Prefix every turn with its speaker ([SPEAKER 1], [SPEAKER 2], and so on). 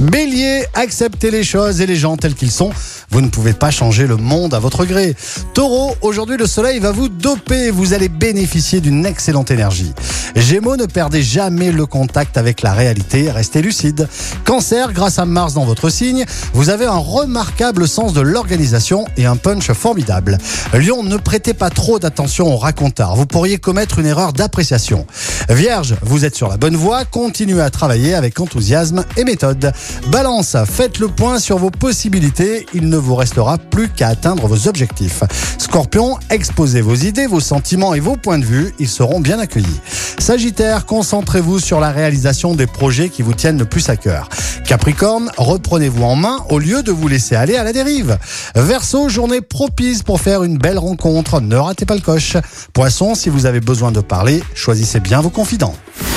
[SPEAKER 1] Bélier, acceptez les choses et les gens tels qu'ils sont. Vous ne pouvez pas changer le monde à votre gré. Taureau, aujourd'hui le soleil va vous doper. Vous allez bénéficier d'une excellente énergie. Gémeaux, ne perdez jamais le contact avec la réalité. Restez lucide. Cancer, grâce à Mars dans votre signe, vous avez un remarquable sens de l'organisation et un punch formidable. Lion, ne prêtez pas trop d'attention aux racontars. Vous pourriez commettre une erreur d'appréciation. Vierge, vous êtes sur la bonne voie. Continuez à travailler avec enthousiasme et méthode. Balance, faites le point sur vos possibilités. Il ne vous restera plus qu'à atteindre vos objectifs. Scorpion, exposez vos idées, vos sentiments et vos points de vue. Ils seront bien accueillis. Sagittaire, concentrez-vous sur la réalisation des projets qui vous tiennent le plus à cœur. Capricorne, reprenez-vous en main au lieu de vous laisser aller à la dérive. Verseau, journée propice pour faire une belle rencontre. Ne ratez pas le coche. Poisson, si vous avez besoin de parler, choisissez bien vos confidents.